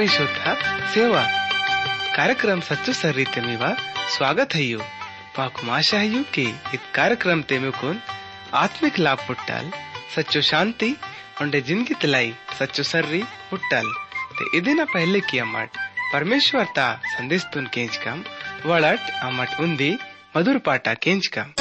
परिशुद्ध सेवा कार्यक्रम सच्चो सर्री तेमीवा स्वागत है है यू कि इस कार्यक्रम तेमे कुन आत्मिक लाभ पुट्टल सच्चो शांति उंडे ज़िंदगी तलाई सच्चो सर्री पुट्टल ते इदिना पहले की अमट परमेश्वर ता संदेश तुन केंच कम वड़ट अमट उन्दी मधुर पाटा केंच कम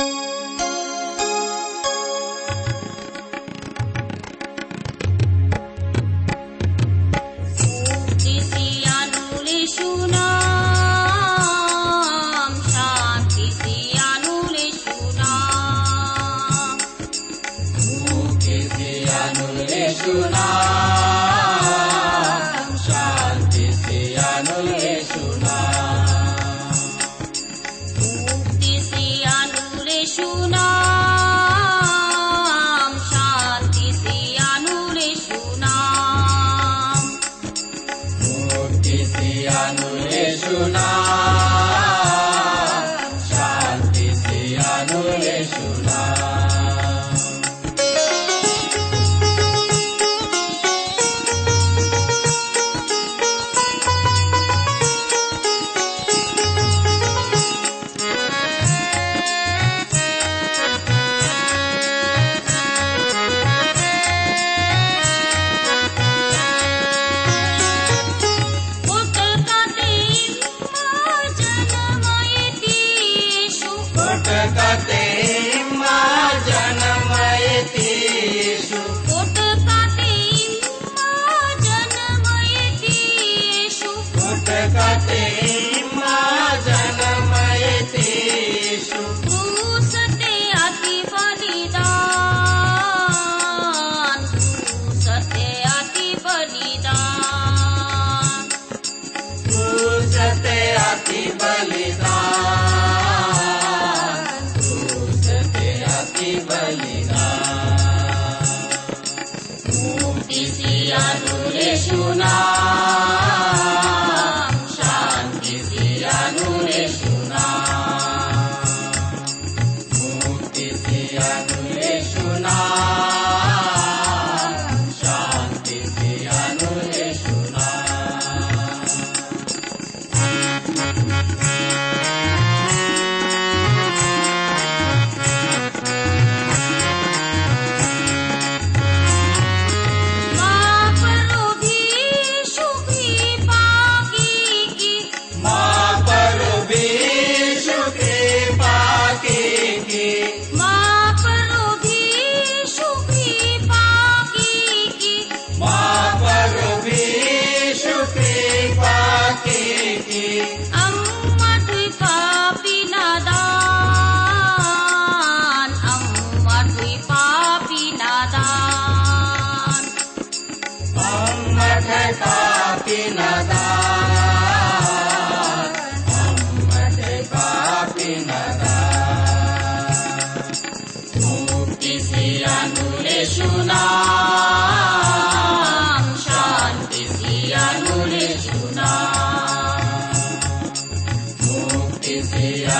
या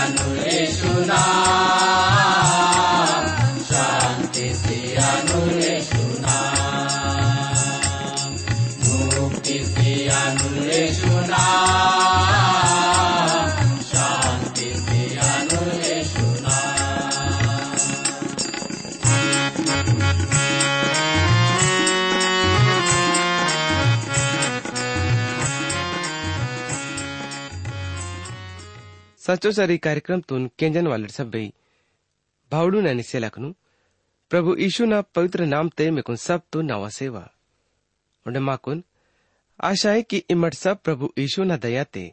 ना कार्यक्रम केंजन वाले सभई भावड़ू ने सेलकनु प्रभु यीशु ना पवित्र नाम ते मेकुन सब तो नवा सेवा उन्हें माकुन आशा है कि इमट सब प्रभु यीशु ना दया ते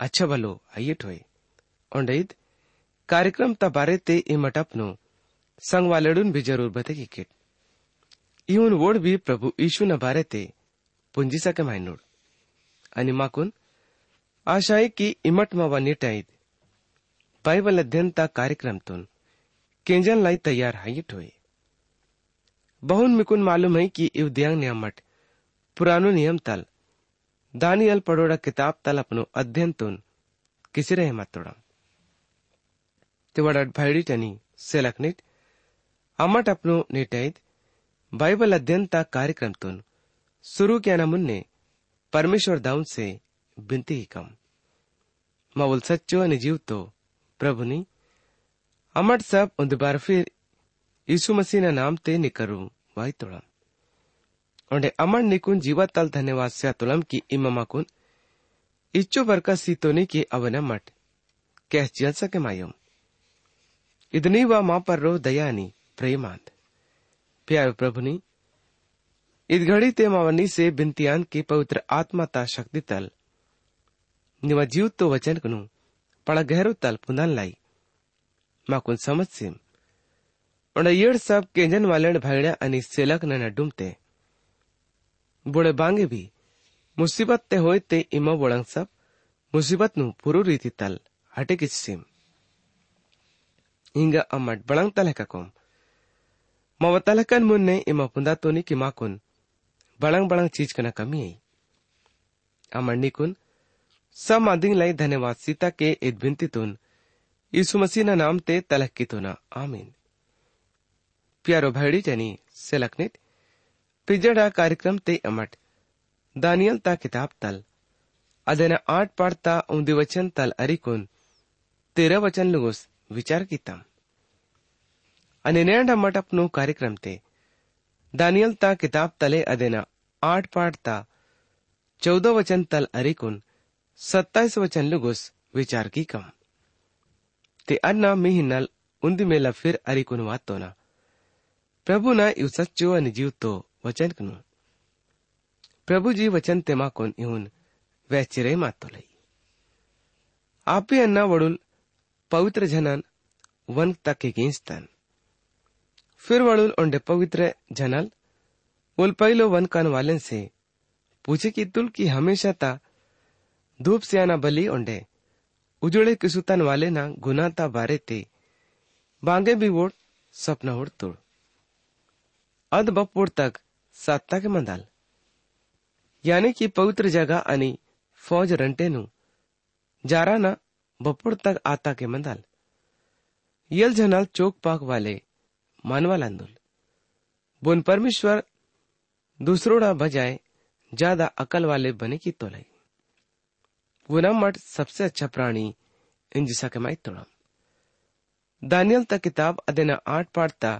अच्छा भलो आइट होए उन्हें कार्यक्रम तबारे ते इमट अपनो संग वालेडुन भी ज़रूर बते की किट इवन वोड भी प्रभु यीशु न बारे ते पुंजी सके माइनोड अनि माकुन आशा है कि इमट मावा निटाईद बाइबल अध्ययन कार्यक्रम तुन। केंजन तयार हायीट होय बहुन मिकुन मालूम है कि इव दियांग नियमट पुरानो नियम तल, दानियल पड़ोड़ा किताब तल अपनो अध्ययन तुन, किसी रहे मत तोड़ा तिवड़ अडभाड़ी टनी सेलकनिट अमट अपनो नेटैद बाइबल अध्ययन ता कार्यक्रम तुन शुरू किया ना मुन्ने, परमेश्वर दाउन से बिनती ही कम। मावल सच्चो अने तो પ્રભુની અમટ સબ ઉંદબાર ફિર ઈસુ મસીના નામ તે નિકરું Y તોળમ onde aman nikun jiwatal धन्यवाद से तुलम की इमामाकुन इच्चो बरका सीतोनी की अवना मट कैस जल सके मायुम इतनी वा मां पर रो दयानी प्रेमांत प्यार प्रभुनी id घड़ी ते मावनी से बिंतियान की पवित्र आत्मा ता शक्ति तल निवा जीव तो वचन कनु पड़ा गहरो तल पुनन लाई माकुन समझ सिम और येड़ सब केंजन वाले भागड़े अनि सेलक न डुमते बुढ़े बांगे भी मुसीबत ते होए ते इमा बोड़ंग सब मुसीबत नु पुरु रीति तल हटे किस सिम ಹಿಂಗ ಅಮ್ಮಡ್ ಬಳಂಗ್ ತಲೆಕಕೊಂ ಮವ ತಲೆಕನ್ ಮುನ್ನೆ ಇಮ ಪುಂದಾತೋನಿ ಕಿ ಮಾಕುನ್ ಬಳಂಗ್ ಬಳಂಗ್ चीज कना कमी आई अमर निकुन සමාධින්ලයි ධනවත් සිතකේ ඉද්වින්තිතුන් यीशु मसीह ना नाम ते तलक की तो आमीन। प्यारो भड़ी जनी सेलकनित पिजड़ा कार्यक्रम ते अमट, दानियल ता किताब तल। अदेना आठ पाड़ता उंदी वचन तल अरिकुन तेरा वचन लुगुस विचार कीतम। अने नेंड अमट अपनो कार्यक्रम ते। दानियल ता किताब तले अदेना आठ पाड़ता चौदह वचन तल अरिकुन વચન લુગુસ વિચાર की कम તે અન્ના મિહિનલ ઉંદી મેલા ફિર અરિકુન વાતોના પ્રભુના ઇવ સચ્ચો અને જીવતો વચન કનું પ્રભુજી વચન તેમાં કોન ઇહુન વહેચિરે માતો લઈ આપી અન્ના વડુલ પવિત્ર જનન वन तक गिंचतन फिर वड़ुल ओंडे पवित्र जनल उल पहलो वन कन वाले से पूछे कि तुल की हमेशा ता धूप से आना बली ओंडे उजड़े किसुतन वाले ना गुनाता बारे ते बांगे भी वोड़ सपना उड़ तोड़ अद बपोड़ तक सात्ता के मंदाल यानी कि पवित्र जगह अनि फौज रंटे नु जारा ना बपोड़ तक आता के मंदाल यल जनाल चोक पाक वाले मानवाल आंदोल बोन परमेश्वर दूसरोड़ा बजाय ज़्यादा अकल वाले बने की तोलाई पुनः मठ सबसे अच्छा प्राणी इंजिसा के माई तोड़म दानियल ता किताब अदेना आठ पाठता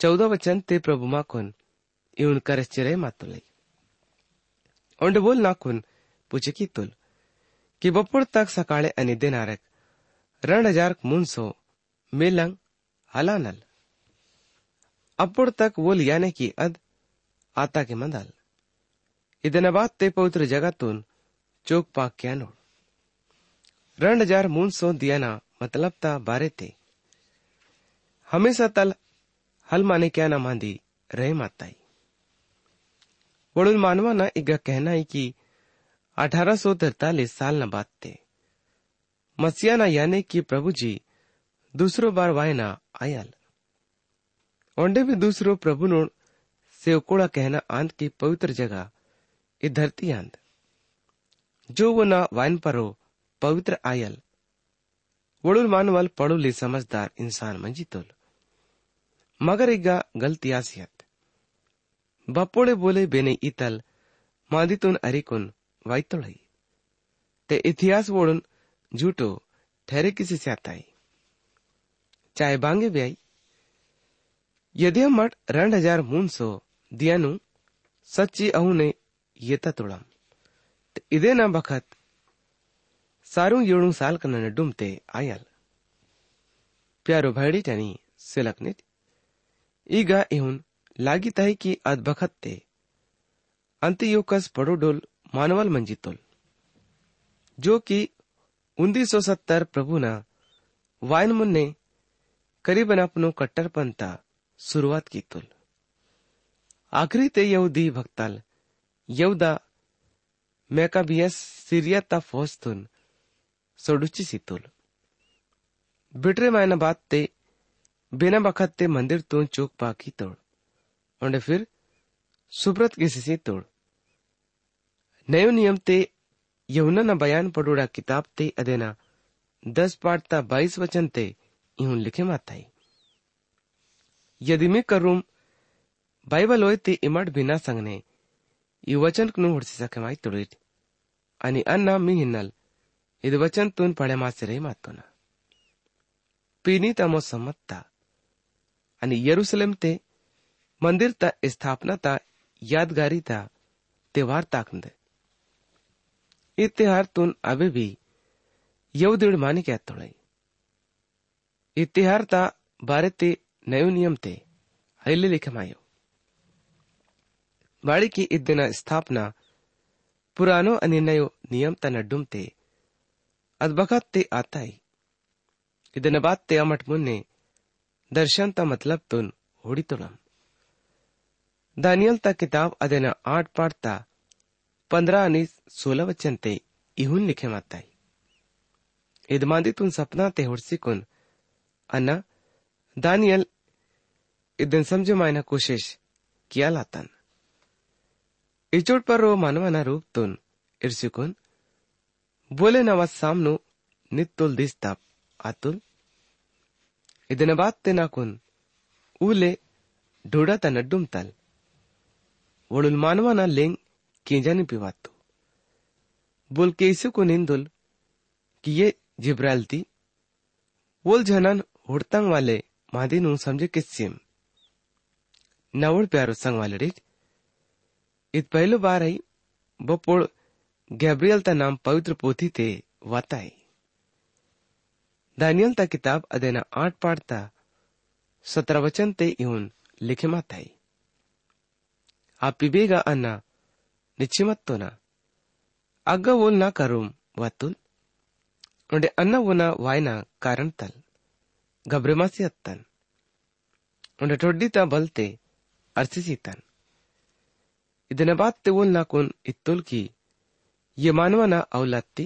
चौदह वचन ते प्रभु माकुन, इवन कर चिरे मातुलई ओंड बोल नाकुन, पूछे की तुल, कि बपुर तक सकाले अनि दिन आरक रण हज़ार मुनसो मेलंग, हलानल। अपुर तक वोल याने की अद, आता के मंदाल। इदनाबाद ते पवित्र जगातून ಚೋಕ್ ಪಾಕ್ क्या नोड रण हजार मून सो दियाना मतलब ता बारे थे हमेशा तल हल माने क्या ना मांदी रहे माताई वड़ुल मानवा ना इगा कहना है कि अठारह सौ तिरतालीस साल न बात थे मसीहा ना यानी कि प्रभु जी दूसरो बार वायना आयल ओंडे भी दूसरो प्रभु नो सेवकोड़ा कहना आंत की पवित्र जगह ये धरती आंत जो वो ना वाइन परो पवित्र आयल वड़ुल मानवल पड़ुली समझदार इंसान मंजितुल मगर इगा गलती बपोड़े बोले बेने इतल मादितुन अरिकुन वाइतुड़ई ते इतिहास वोड़ुन झूठो ठहरे किसी से आता है चाहे बांगे ब्याई यदि मठ रण हज़ार मून सो दियानु सच्ची अहू ने येता तोड़म इदे ना बखत, सारू येणु साल कन डुमते आयल। प्यारो भाईडी टनी सिलकनित ईगा इहुन लागी ताई की अद बखत ते अंतियोकस पड़ोडोल मानवल मंजितोल। जो कि उन्नीस सौ सत्तर प्रभु ना वायन मुन्ने करीबन अपनो कट्टरपंता सुरुवात सीरिया ता फौजतून सोडूची सितुल। बिटरे मायना बात ते, बिना बखत ते मंदिर तून चोक पाकी तोड़। और फिर, सुब्रत किसी से तोड़। नयो नियम ते, यहुना न बयान पड़ोड़ा किताब ते अदेना दस पाठ ता बाईस वचन ते यूँ लिखे माताई यदि मैं करूँ, बाइबल होए ते इमट बिना संगने ಈ ವಚನಕ್ಕೂ ಹುಡ್ಸಿಸಕಮಾಯಿ ತುಳಿರಿ అని అన్న మీ హిన్నల్ ఇది వచన్ తూన్ పడే మాసిరే మాతోన పీని తమో సమ్మత్తా అని యరుసలేం తే मंदिर ता स्थापना ता यादगारी ता त्योहार ताकंदे ये त्योहार तुन अभी भी यहूदीड़ माने क्या तोड़े ये ता बारे ते नयो नियम ते हले लिखे स्थापना पुरानो आणि नयो नियम ता नड्डुमते अदबखत ते आताई इदन बात ते अमट मुन्ने दर्शन ता मतलब तुन होड़ी तुड़म दानियल ता किताब अदेना आठ पाठता पंद्रह आणि सोलह वचन ते इहून लिखे माताई इदमांदीतून सपना ते हुडसिकून अन्ना दानियल इदन समझो मायना कोशिश किया लातन इचोट पर रो मानवाना रूप तुन इर्सिकुन बोले नवा सामनो नित्तुल दिस्ताप आतुल ಇದನ್ನ ಬಾತ್ತೆ ನಾಕುನ್ ಊಲೆ ढोडा नड्डुम तल वडुल मानवाना लेंग केंजानी पिवातो बोल केसु को निंदुल कि ये जिब्राइल थी वोल झनन हुड़तंग वाले मादिनु समझे किस्सिम नवड़ प्यारो संग वाले रिच इत पहलो बार आई बपोड़ गैब्रियल ता नाम पवित्र पोथी ते वाताई दानियल ता किताब अदेना आठ पाठता सत्रह वचन ते इहुन लिखे माताई आप पिबेगा अन्ना निश्चिमत्तो ना। अग्ग वोल ना करूम, वातुल। उंडे अन्न वोना वायना कारण तल। गब्रेमासी अत्तन। उंडे टोड्डी ता बलते अर्सिसी तन ಇದನ್ನ ಬಾತ್ತೆ ಓಲ್ ನಾಕೋನ್ ಇತ್ತೋಲ್ಕಿ ये मानवाना औलादती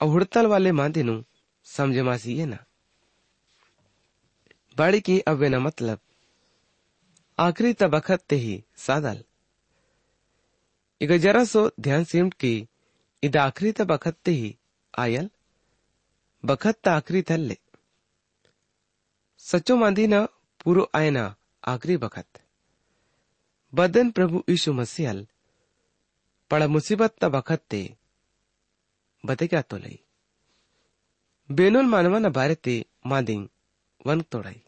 और हुड़ताल वाले मांदिनु समझे मासी ये ना बाड़ी की अवे ना मतलब आखिरी तबखत ते ही सादल इग जरा सो ध्यान सिमट की इद आखिरी तबखत ते ही आयल बखत ता आखिरी थल्ले सचो मांदी ना पूरो आयना आखिरी बखत बदन प्रभु यीशु मसीहल। पड़ा मुसीबत त बखत ते क्या तो लई। बेनुल मानवा न बारे ते मादिंग वन तोड़ाई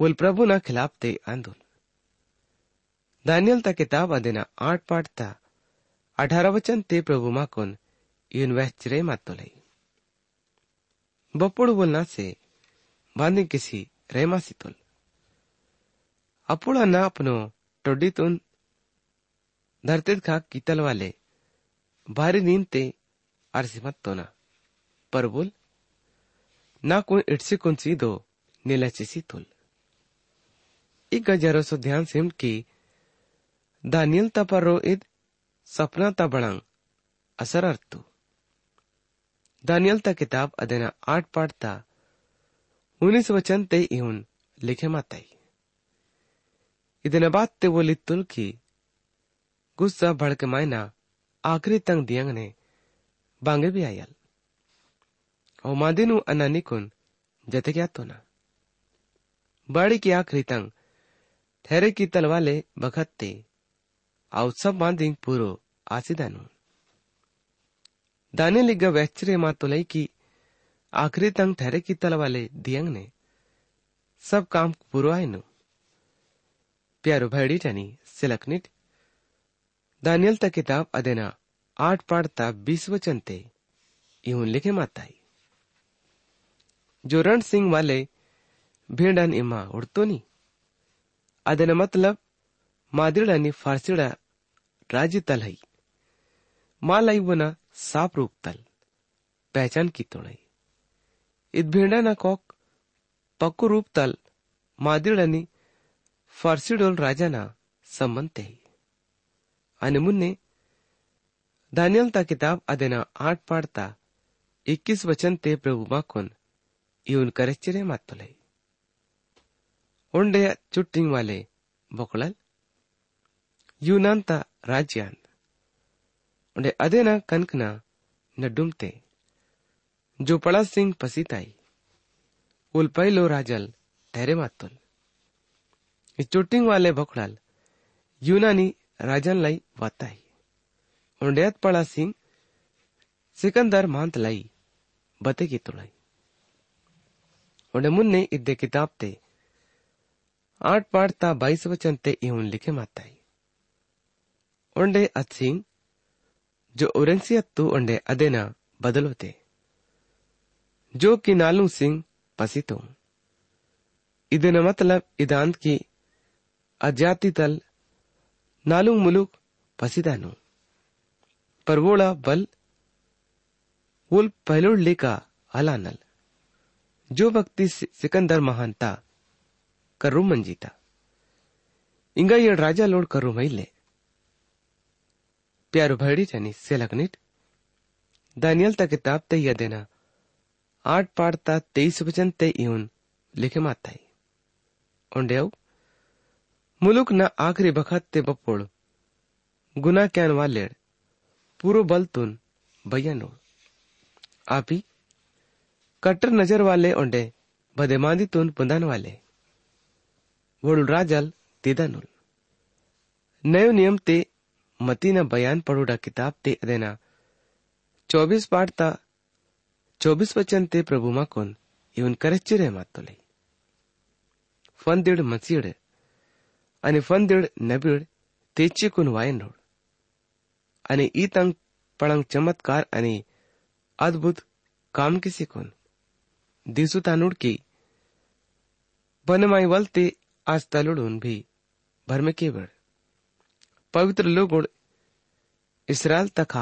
बोल प्रभु न खिलाफ ते आंदोल। दानियल ता किताब अदेना आठ पाठ ता अठारह वचन ते प्रभु माकुन इन वहचरे मात तो लई। बपुड़ बोलना से बांधी किसी रेमासी तुल अपुड़ा ना अपनो टोडीतून खा कितल वाले। भारी नींद ते आरसी मत तो ना पर बोल, ना कोई इटसे कौन सी दो नीलाची सी तुल। सो ध्यान सिम की दानियल ता पर रो इद, सपना ता बड़ांग असर अर्थु दानियल ता किताब अदेना आठ पाठ ता, उन्नीस वचन ते इहुन लिखे माताई ಇದನ್ನ ಬಾತ್ತೆ ಒಲಿತ್ತುಲ್ ಕಿ गुस्सा भड़क मायना आखिरी तंग दियंग ने बांगे भी आयल और मादिनु अनानिकुन जते क्या तो ना बाड़ी की आखिरी तंग ठहरे की तलवाले बखत्ते आउ सब मादिंग पूरो आसिदानु दाने लिग्गा वैचरे मातुलई की आखिरी तंग ठहरे की तलवाले दियंग ने सब काम पूरो आयनु प्यारो भैडीटनी सिलकनिट दानियल ता किताब अदेना आठ पाड़ता बीस वचन ते, इहुन लिखे माताई। जो रण सिंह वाले भेड़न इमा उड़तो नी। अदेना मतलब मादिड़ानी फारसिड़ा राज्य तल है। मालाई वना साफ़ रूप तल, पहचान की तोड़ई इत भेड़ा ना कौक पक्कू रूप तल मादिड़ानी फारसीडोल राजाना संबंध ते आणि मुन्ने, दानियल ता किताब अदेना आठ पाड़ता, इक्कीस वचन ते प्रभु माखोन इवन करेचिरे मातोले उंडे चुट्टिंग वाले बोकड़ल यूनान ता राज्यान उंडे अदेना कनकना नडुमते, जो पड़ा सिंह पसीताई, उल पहलो राजल ठहरे मातुल चोटिंग वाले बखड़ाल यूनानी राजन लाई वाताई उंडेत पड़ा सिंह सिकंदर मांत लाई बते की तुड़ाई उंडे मुन्ने इद्दे किताब ते आठ पाठ ता बाईस वचन ते इवन लिखे माताई उंडे असिंग जो उरेंसियत्तु उंडे अदेना बदलोते जो कि नालू सिंह पसितो ಇದನ मतलब ಇದಾಂತ್ की अजाति तल नालू मुलुक पसिदानु पर वोड़ा बल वोल पहलोड़ लेका अलानल जो व्यक्ति सिकंदर महानता करू मंजीता इंगा ये राजा लोड करू महिले प्यारो भैडी चनी सेलकनिट दानियल ता किताब ते यह देना आठ पाड़ता तेईस वचन ते इवन लिखे माताई ओंडेव मुलुक न आखरी बखत ते बपोड़। गुना कैन वाले, पूरो बल तुन बयानो आपी, कट्टर नज़र वाले ओंडे बदेमांदी तुन पुंदान वाले। वोडुल राजल तिदानुल नयो नियम ते मती न बयान पड़ोड़ा किताब ते अदेना। चौबीस पाठ ता चौबीस वचन ते प्रभु माकोन इवन करच्चिरे मातोले फंदिड मसीड आणि फंदिड नबीड तेचिकून वायनोड आणि ईतंग पळंग चमत्कार आणि अद्भुत काम किसिकून दिसू तानुड की बनमाई वलते आज तलुडून भी भरमे केवळ पवित्र लोगोड इसराइल तक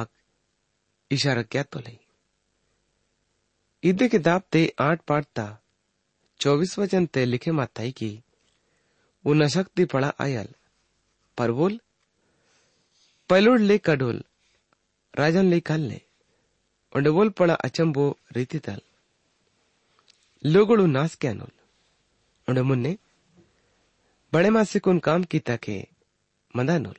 इशारा क्या तो लई इदे किताब ते आठ पाठता चौबीस वचन ते लिखे माताई की उन शक्ति पड़ा आयल। पर बोल, पलोड ले कडोल राजन ले कल ले। उंडे बोल पड़ा अचंबो रीति तल। लोगोड़ू नास क्या नोल। उंडे मुन्ने, बड़े मासे कुन काम की ताके मंदानोल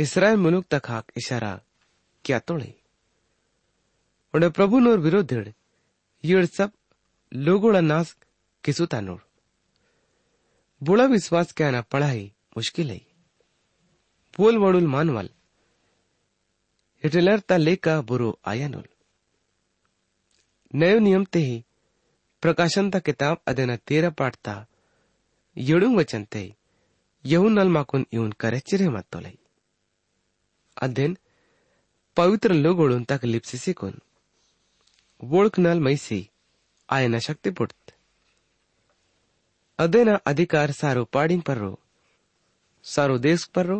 इसराइल मुलुक तक हाक इशारा क्या तोड़े उंडे प्रभु नोर विरोध येड़ सब लोगोड़ा नास किसुता नोर बुड़ा विश्वास क्या ना पढ़ाई मुश्किल है बोल वड़ुल मानवल हिटलर ता लेका बुरो आया नोल नयो नियम ते ही प्रकाशन ता किताब अदेना तेरा पाठता येडुंग वचन ते यहून नल माकून मातोलाई अध्ययन पवित्र लोगोळून ಅಧ್ಯಯನ್ ಪವಿತ್ರ ಲೋಗೊಳುನ್ ತಾಕ ಲಿಪ್ಸಿಸಿಕೊನ್ ಓಳ್ಕನಾಲ್ ಮೈಸಿ ಆಯನ ಶಕ್ತಿ ಪುಟ್ ಅದೇನ ಅಧಿಕಾರ ಸಾರು ಪಾಡಿಂಗ್ ಪರ್ರೋ સારો દેશ પર રહો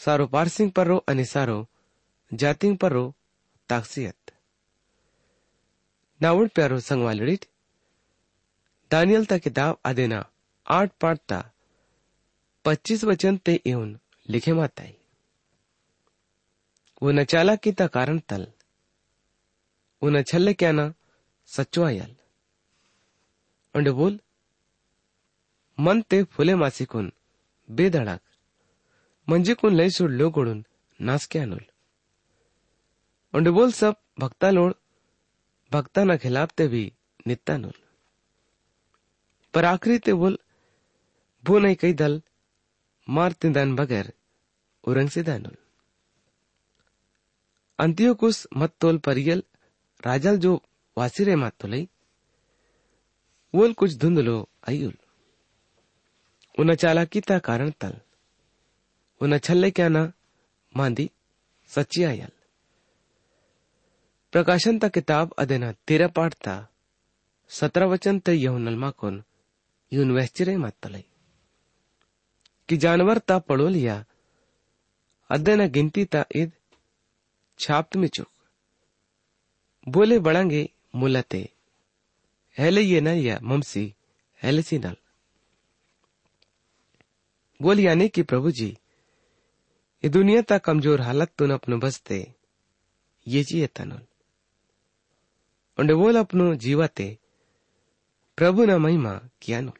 સારો પારસિંગ પર રહો અને સારો જાતિંગ પર રહો તાકસિયત નાવડ પ્યારો સંગવાલડીટ દાનિયલ તા કિતાબ આદેના આઠ પાઠતા પચીસ વચન તે એવું લીખે માતાઈ वो न छल्ले क्या ना सच्चो आयल। अंडे बोल, मन ते फुले मासिकून बेधडक म्हणजे कोण लय सोड लोकडून नाच क्या नोल अंडे बोल सब, भक्ता लोड भक्ताना खिलाफ ते भी नित्ता नुल। पर आखिरी ते बोल, भू नहीं कई दल, मार तिंदान बगैर उरंग से दानुल मत तोल परियल, राजल जो वासिरे मात तोलई वोल कुछ धुंधलो अयुल। उन चालाकी ता कारण तल, उन छल्ले क्या ना मांदी सच्ची आयल। प्रकाशन ता किताब अदेना तेरा पाठ था सत्रह वचन ते यहुनल माकोन यून वैश्चिरे मातलई। कि जानवर ता पड़ो लिया, अदेना गिनती ता ईद छाप्त में चुक। बोले, बड़ांगे मुलते। हेले ये ममसी, हेले सी नल। बोल, यानी कि प्रभु जी, ये दुनिया ता कमज़ोर हालत तुन अपनो बसते, ये जी तनुल उंडे बोल, अपनो जीवाते, प्रभु न महिमा किया नो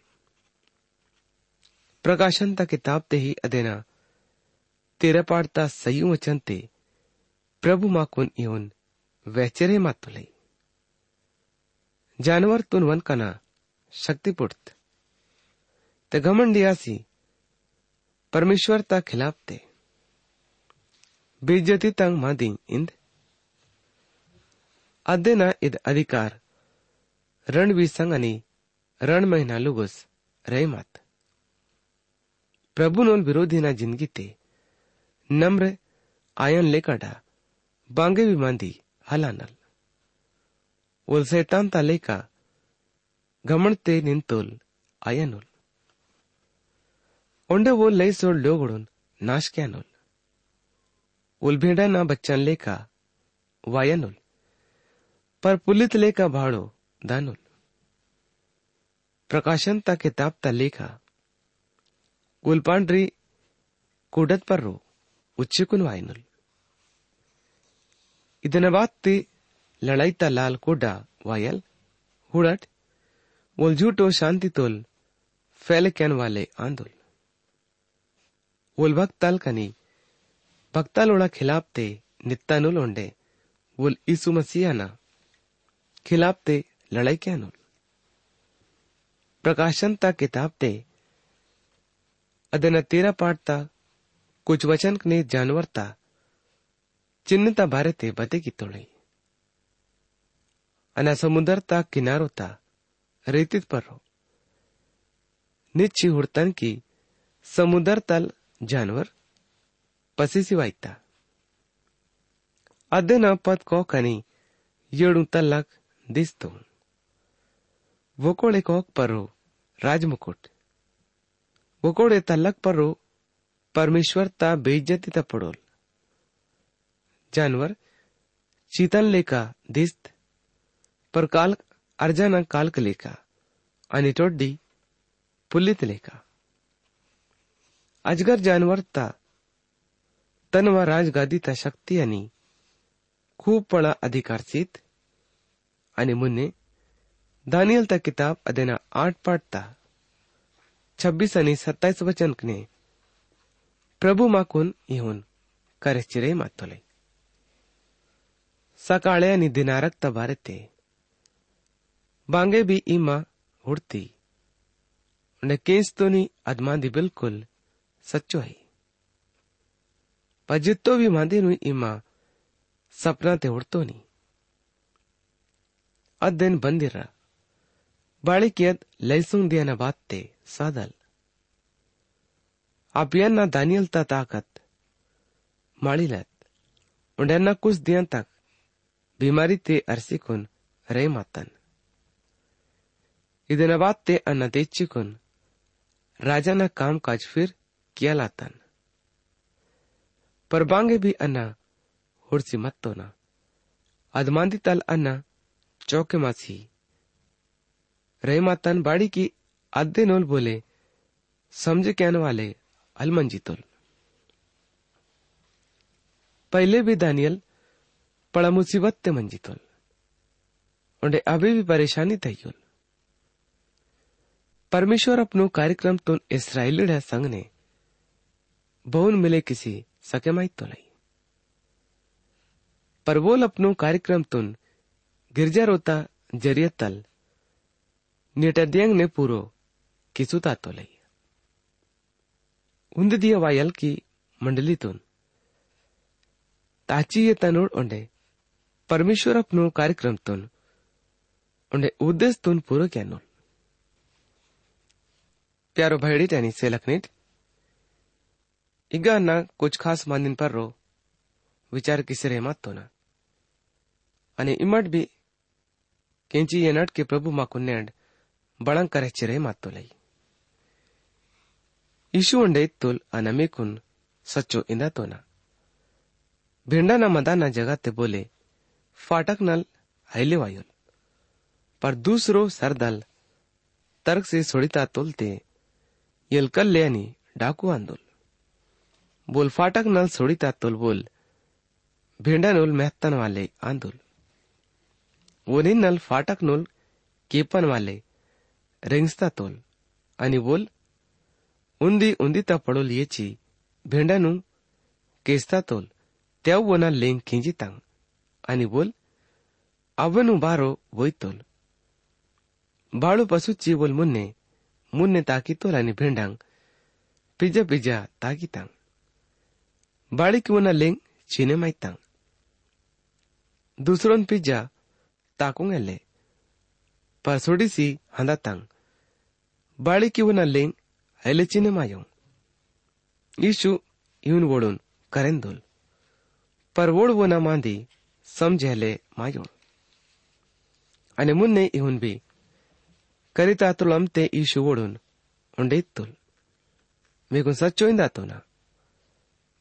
प्रकाशन ता किताब ते ही अदेना तेरा पाड़ता सयू वचन ते प्रभु माकुन इवन वैचरे मातुलई जानवर तुन वन कना शक्ति पुट ते घमंडियासी परमेश्वर ता खिलाफ ते। बेज्जती तंग मादी इंद। अद्देना इद अधिकार रणवीर संग आणि रण महिना लुगोस, रहे मात। प्रभु नोल विरोधी ना ज़िंदगी ते, नम्र, आयन लेकाडा बांगे भी मांदी हलानल ओल सैतान ता लेका घमण ते निंतोल आयनोल ओंडे वो लई सोड लोगड़ून नाश क्यानोल उल भेड़ा ना बच्चन लेका वायनोल पर पुलित लेका भाड़ो दानुल प्रकाशन ता किताब ता लेखा गुलपांड्री कुडत पर रो उच्चकुन वायनुल ಇದನ್ನ ಬಾತ್ತಿ ಲಳೈತ ಲಾಲ್ ಕೂಡ ವಾಯಲ್ ಹುಡಟ್ ಒಲ್ झूठो शांति तोल फैल कैन वाले आंदोल ओल भक्ताल कनी भक्तालोड़ा खिलाफ ते नित्तानुल ओंडे ओल ईसु मसीहा ना खिलाफ ते लड़ाई कैनुल प्रकाशन ता किताब ते अदन तेरा पाठता कुछ वचन ने जानवरता ते बते की तोड़ी अना समुद्रता किनारोता रेतित पर हो निच्छी हुड़तन की समुद्र तल जानवर पसीसी वाइता अदन पद को कनी येड़ू तलक दिस्तो वकोड़े कोक परो राजमुकुट वकोड़े तलक परो परमेश्वर ता बेइज्जती ता पड़ोल जानवर, चीतन लेका दिस्त, पर काल, अर्जाना कालक लेका आणि टोड्डी, पुल्लित लेका अजगर जानवर ता, तनवा राजगादी ता शक्ती आणि खूप पळा अधिकार सीत आणि मुन्ने, दानियल ता किताब अदेना आठ पाठता छब्बीस आणि सत्ताईस वचन कने, प्रभु माकून येऊन करेचिरे मातोले। सकाळे आणि दिनारक तबारते बांगे भी इमा हुड़ती ने केस तो नी अदमांदी बिल्कुल सच्चो है पर जितो भी मांदी नु इमा सपना ते उड़तो नी अदन बंदिरा ಬಾಳಿಕೆಯದ್ ಲೈಸುಂದಿಯನ ಬಾತ್ತೆ ಸಾದಲ್ अपियांना दानियल ता ताकत माळीलत उंड्यांना कुछ दियां तक बीमारी ते अरसिकून रे मातन ಇದನ್ನ ಬಾತ್ತೆ ಅನ್ನ ತೆಚ್ಚಿಕೊನ್ ರಾಜನ ಕಾಮ್ ಕಾಜ್ ಫಿರ್ कियालातन पर बांगे भी अन्ना हुड़सी मत्तोना अदमांदी तल अन्ना चौके मासी रहमातन बाड़ी की अद्दे नोल बोले समझ कहने वाले अलमंजितुल पहले भी दानियल पड़ा मुसीबत ते मंजितुल। उन्हें अभी भी परेशानी थयुल परमेश्वर अपनो कार्यक्रम तो इसराइली संघ ने बहुन मिले किसी सके माई तो नहीं। पर वो अपनो कार्यक्रम तुन गिरजा रोता ज़रिए तल निटद्यंग ने पूरो किसुता तो लई उंद दिया वायल की मंडली तुन, ताची ये तनोड ओंडे परमेश्वर अपनो कार्यक्रम तुन, उन्हें उद्देश्य तुन पूरो कहनो प्यारो भाईडी टैनी से लखनेट इगा ना कुछ खास मानिन पर रो, विचार किसे रे मत तो ना अने इमट भी, केंची ये नट के प्रभु माकुन्ने अंड बड़ंग करे चिरे मत तो लाई। ईशु उन्हें तुल अनमे कुन, सच्चो इंदा तो ना भिंडा ना मदा ना जगते बोले फाटक नल हाइले वायुल। पर दूसरो सरदल तर्क से सोड़ीता तोलते यलकल ले अनि डाकू आंदोल। बोल फाटक नल सोड़ीता तोल बोल भिंडा नोल मेहतन वाले आंदोल। वो नल फाटक नोल केपन वाले रेंगस्ता तोल। आणि बोल उंदी उंदीता पडोल येची भेंडानू केसता तोल। त्या वना लेंग खिंजी तांग। बोल ಅವ್ವನು बारो ಒಯ್ತೋಲ್ ಬಾಳು मुन्ने ಒಲ್ ಮುನ್ನೆ ಮುನ್ನೆ ತಾಕಿತ್ತೋಲ್ ಅನಿ ಭೇಂಡಾಂಗ್ ಪಿಜ ಪಿಜ ತಾಕಿತಾಂಗ್ ಬಾಳಿಕಿ ಉನ ಲೆಂಗ್ ಚಿನೆ ಮಾಯ್ತಾಂಗ್ दुसरोन पिज्जा ताकूंग येले पासोडीसी हांदा तांग बाळी किंवा नाल्लेंग आयले चिने मायो इशू येवन वडून करेन दोल परवोड वना मांदी સમજહેલે માયો અને મુન્ને ઇહુન બી કરિતાતુલ અમતે ઈશુ ઓડુન ઉંડિત્તુલ મેગુન સચ્ચોઇંદાતુના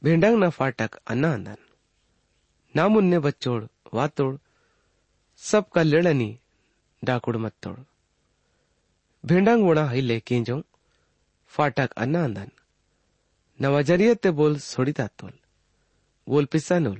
ભેંડાંગના ફાટક અનાંદન નામુન્ને બચ્ચોડ વાતોડ सबका लेड़नी डाकुड़ मत तोड़ भेंडांग वोड़ा हिले केंजो फाटक अन्ना अंदन नवाजरियत बोल सोड़ी तातोल बोल पिसानोल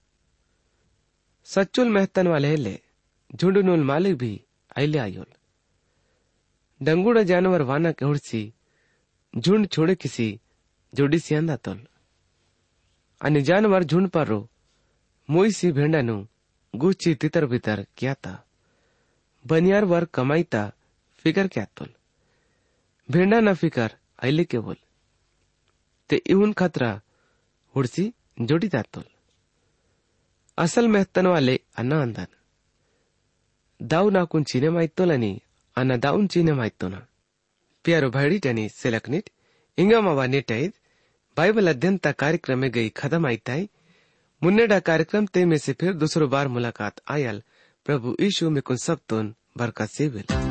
सचुल मेहतन वाले ले झुंडनुल मालिक भी आइले आयोल। डंगुड़ा जानवर वाना के झुंड छोड़े किसी जोड़ी सी अंदा तोल। अन्य जानवर झुंड पर रो मोई सी भेंडा नु गुच्ची तितर बितर क्या था बनियार वर कमाई था फिकर क्या तोल। भेंडा ना फिकर आइले के बोल ते इवन खतरा उड़सी जोड़ी दातोल అసలు మెహత్తనవాలే అన్న అందాను దావు నాకుంచినే మైత్తోలని అన్న దావుంచినే మైత్తోనా ಪ್ಯಾರೋ ಭೈಡಿಟನಿ ಸೆಲಕ್ನಿಟ್ ಇಂಗಮವ ನೆಟೈದ್ ಬೈಬಲ್ ಅಧ್ಯಂತ ಕಾರ್ಯಕ್ರಮ ಗೈ ಖದಮ್ ಆಯ್ತಾಯ್ ಮುನ್ನೆಡ ಕಾರ್ಯಕ್ರಮ ते में से फिर दूसरो बार मुलाकात आयल प्रभु यीशु में कुन सब तुन बरकत से मिली